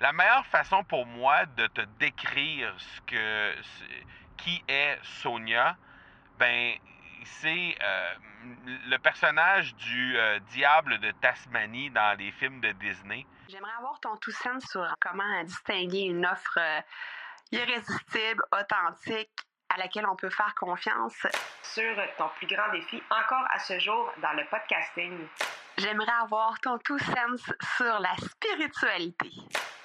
La meilleure façon pour moi de te décrire ce que qui est Sonia, ben c'est euh, le personnage du euh, diable de Tasmanie dans les films de Disney. J'aimerais avoir ton tout sens sur comment distinguer une offre euh, irrésistible, authentique, à laquelle on peut faire confiance. Sur ton plus grand défi encore à ce jour dans le podcasting. J'aimerais avoir ton tout sens sur la spiritualité.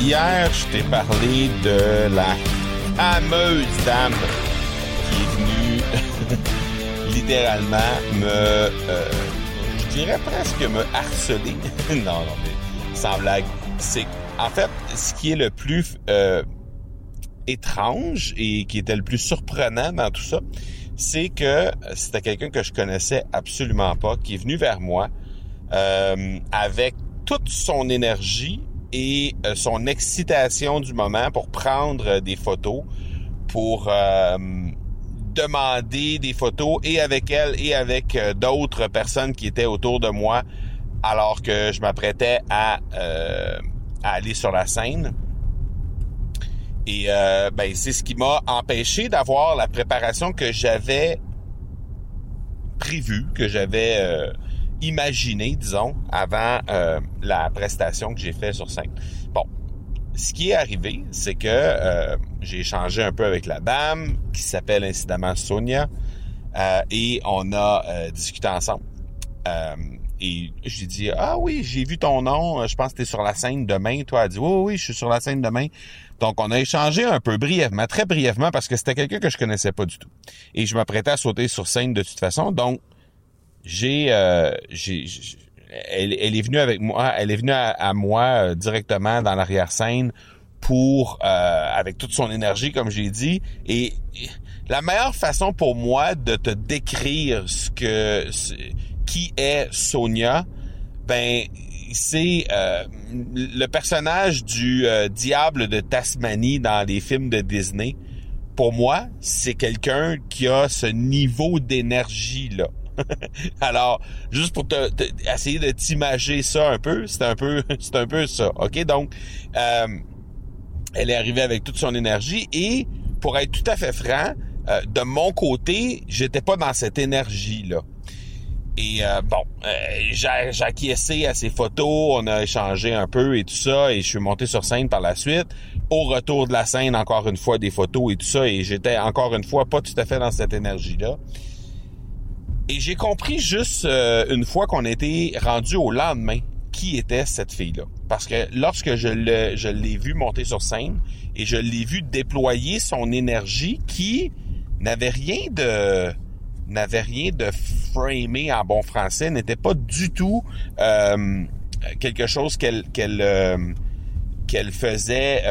Hier, je t'ai parlé de la fameuse dame qui est venue littéralement me, euh, je dirais presque me harceler. non, non, mais sans blague. C'est en fait ce qui est le plus euh, étrange et qui était le plus surprenant dans tout ça, c'est que c'était quelqu'un que je connaissais absolument pas, qui est venu vers moi euh, avec toute son énergie et euh, son excitation du moment pour prendre euh, des photos, pour euh, demander des photos et avec elle et avec d'autres personnes qui étaient autour de moi alors que je m'apprêtais à, aller sur la scène. Et ben, c'est ce qui m'a empêché d'avoir la préparation que j'avais prévue, que j'avais imaginé, disons, avant euh, la prestation que j'ai fait sur scène. Bon, ce qui est arrivé, c'est que euh, j'ai échangé un peu avec la dame qui s'appelle incidemment Sonia euh, et on a discuté ensemble. et j'ai dit ah oui j'ai vu ton nom je pense que tu es sur la scène demain toi elle dit oui oui je suis sur la scène demain donc on a échangé un peu brièvement très brièvement parce que c'était quelqu'un que je connaissais pas du tout. Et je m'apprêtais à sauter sur scène de toute façon. Donc j'ai, euh, j'ai, elle, elle, est venue avec moi, elle est venue à, moi euh, directement dans l'arrière-scène pour, euh, avec toute son énergie, comme j'ai dit, et la meilleure façon pour moi de te décrire ce que, qui est Sonia, ben, c'est euh, le personnage du diable de Tasmanie dans les films de Disney. Pour moi, c'est quelqu'un qui a ce niveau d'énergie là. Alors, juste pour te, essayer de t'imager ça un peu, c'est un peu, c'est un peu ça. Ok, donc, euh, elle est arrivée avec toute son énergie et, pour être tout à fait franc, euh, de mon côté, j'étais pas dans cette énergie là. Et euh, bon, j'ai acquiescé à ses photos, on a échangé un peu et tout ça, et je suis monté sur scène par la suite. Au retour de la scène, encore une fois, des photos et tout ça, et j'étais encore une fois pas tout à fait dans cette énergie-là. Et j'ai compris juste euh, une fois qu'on était rendu au lendemain qui était cette fille-là. Parce que lorsque je l'ai, je l'ai vu monter sur scène et je l'ai vu déployer son énergie qui n'avait rien de n'avait rien de framé en bon français, n'était pas du tout euh, quelque chose qu'elle qu'elle euh, qu'elle faisait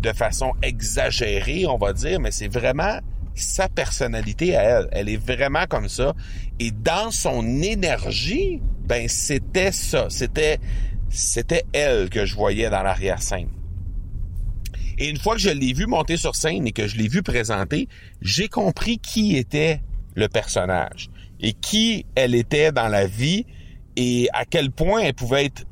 de façon exagérée, on va dire, mais c'est vraiment sa personnalité à elle. Elle est vraiment comme ça. Et dans son énergie, ben c'était ça. C'était c'était elle que je voyais dans l'arrière-scène. Et une fois que je l'ai vu monter sur scène et que je l'ai vu présenter, j'ai compris qui était le personnage et qui elle était dans la vie et à quel point elle pouvait être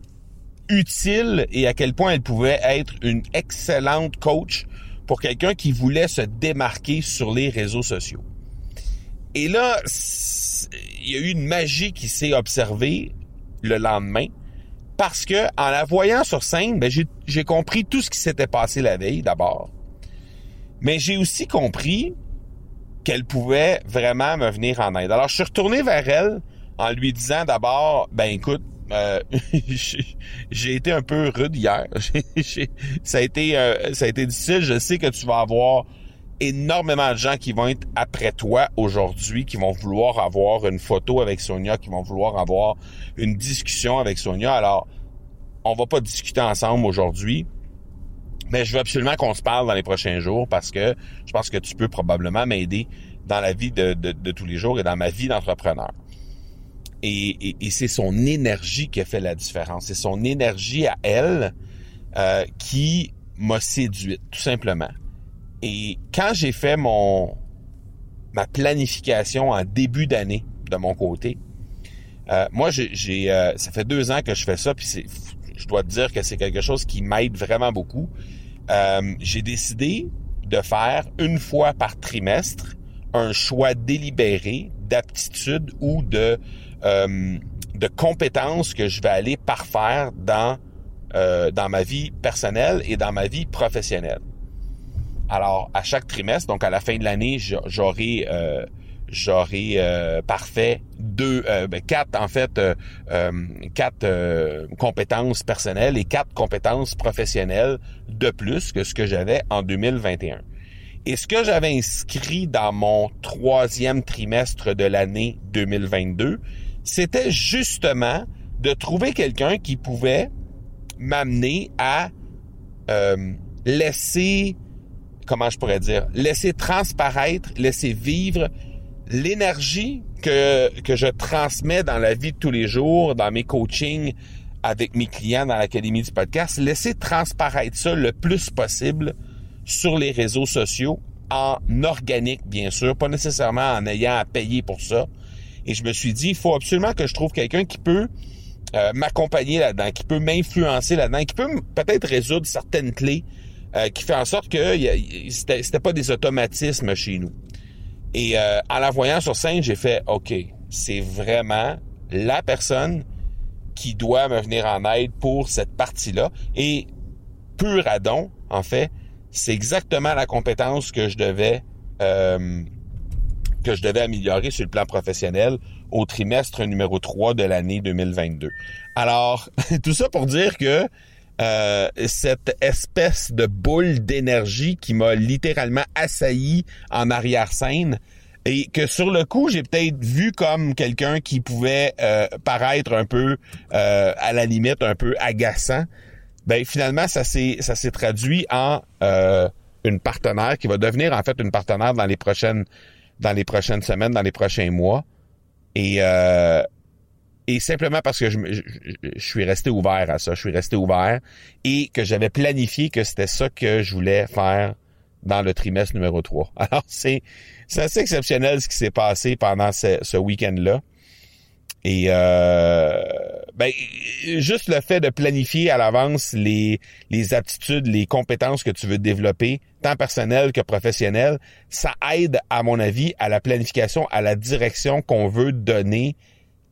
utile et à quel point elle pouvait être une excellente coach pour quelqu'un qui voulait se démarquer sur les réseaux sociaux. Et là, il y a eu une magie qui s'est observée le lendemain parce que en la voyant sur scène, ben, j'ai compris tout ce qui s'était passé la veille d'abord. Mais j'ai aussi compris qu'elle pouvait vraiment me venir en aide. Alors je suis retourné vers elle en lui disant d'abord, ben écoute, euh, j'ai été un peu rude hier. ça a été euh, ça a été difficile. Je sais que tu vas avoir énormément de gens qui vont être après toi aujourd'hui, qui vont vouloir avoir une photo avec Sonia, qui vont vouloir avoir une discussion avec Sonia. Alors, on va pas discuter ensemble aujourd'hui, mais je veux absolument qu'on se parle dans les prochains jours parce que je pense que tu peux probablement m'aider dans la vie de, tous les jours et dans ma vie d'entrepreneur. Et, c'est son énergie qui a fait la différence. C'est son énergie à elle euh, qui m'a séduite, tout simplement. Et quand j'ai fait mon ma planification en début d'année de mon côté, euh, moi j'ai euh, ça fait deux ans que je fais ça, puis c'est je dois te dire que c'est quelque chose qui m'aide vraiment beaucoup. Euh, j'ai décidé de faire une fois par trimestre un choix délibéré d'aptitude ou de de compétences que je vais aller parfaire dans dans ma vie personnelle et dans ma vie professionnelle. Alors, à chaque trimestre, donc à la fin de l'année, j'aurai euh, j'aurai euh, parfait deux, euh, ben, quatre en fait, quatre compétences personnelles et quatre compétences professionnelles de plus que ce que j'avais en 2021. Et ce que j'avais inscrit dans mon troisième trimestre de l'année 2022, c'était justement de trouver quelqu'un qui pouvait m'amener à laisser comment je pourrais dire, laisser transparaître, laisser vivre l'énergie que, que je transmets dans la vie de tous les jours, dans mes coachings avec mes clients dans l'Académie du podcast, laisser transparaître ça le plus possible sur les réseaux sociaux en organique, bien sûr, pas nécessairement en ayant à payer pour ça. Et je me suis dit, il faut absolument que je trouve quelqu'un qui peut euh, m'accompagner là-dedans, qui peut m'influencer là-dedans, qui peut peut-être résoudre certaines clés euh, qui fait en sorte que c'était, pas des automatismes chez nous. Et euh, en la voyant sur scène, j'ai fait OK, c'est vraiment la personne qui doit me venir en aide pour cette partie-là. Et pur adon, en fait, c'est exactement la compétence que je devais euh, que je devais améliorer sur le plan professionnel au trimestre numéro 3 de l'année 2022. Alors, tout ça pour dire que euh, cette espèce de boule d'énergie qui m'a littéralement assailli en arrière-scène et que sur le coup, j'ai peut-être vu comme quelqu'un qui pouvait euh, paraître un peu, à la limite, un peu agaçant. Ben finalement, ça s'est ça s'est traduit en une partenaire qui va devenir en fait une partenaire dans les prochaines dans les prochaines semaines, dans les prochains mois. Et et simplement parce que je, suis resté ouvert à ça, je suis resté ouvert et que j'avais planifié que c'était ça que je voulais faire dans le trimestre numéro 3. Alors, c'est, c'est assez exceptionnel ce qui s'est passé pendant ce, week-end-là. Et euh, ben, juste le fait de planifier à l'avance les, les aptitudes, les compétences que tu veux développer, tant personnelles que professionnelles, ça aide, à mon avis, à la planification, à la direction qu'on veut donner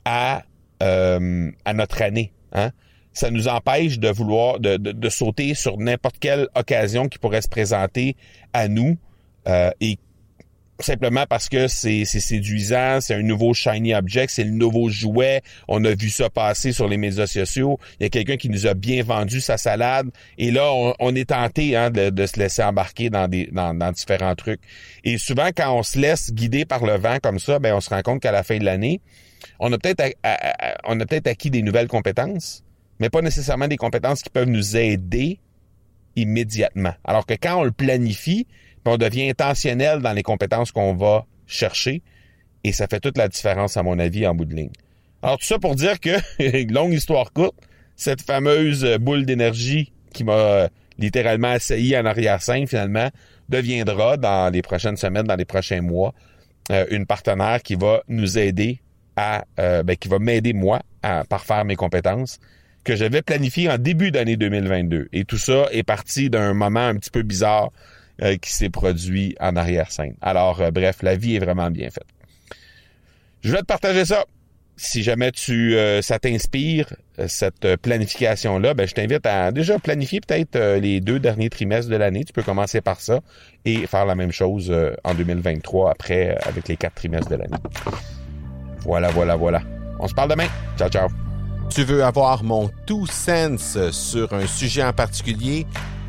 à euh, à notre année. Hein? Ça nous empêche de vouloir de, de, sauter sur n'importe quelle occasion qui pourrait se présenter à nous euh, et simplement parce que c'est séduisant, c'est un nouveau shiny object, c'est le nouveau jouet. On a vu ça passer sur les médias sociaux. Il y a quelqu'un qui nous a bien vendu sa salade et là on, est tenté hein, de, se laisser embarquer dans, différents trucs. Et souvent quand on se laisse guider par le vent comme ça, ben on se rend compte qu'à la fin de l'année, on a peut-être on a peut-être acquis des nouvelles compétences, mais pas nécessairement des compétences qui peuvent nous aider immédiatement. Alors que quand on le planifie, on devient intentionnel dans les compétences qu'on va chercher, et ça fait toute la différence, à mon avis, en bout de ligne. Alors, tout ça pour dire que, longue histoire courte, cette fameuse boule d'énergie qui m'a littéralement assailli en arrière-scène, finalement, deviendra dans les prochaines semaines, dans les prochains mois, euh, une partenaire qui va nous aider à, euh, ben, qui va m'aider moi à parfaire mes compétences que j'avais planifié en début d'année 2022. Et tout ça est parti d'un moment un petit peu bizarre euh, qui s'est produit en arrière-scène. Alors, euh, bref, la vie est vraiment bien faite. Je vais te partager ça. Si jamais tu ça t'inspire cette planification là, ben je t'invite à déjà planifier peut-être les deux derniers trimestres de l'année. Tu peux commencer par ça et faire la même chose en 2023 après avec les quatre trimestres de l'année. Voilà, voilà, voilà. On se parle demain. Ciao, ciao. Tu veux avoir mon tout sens sur un sujet en particulier?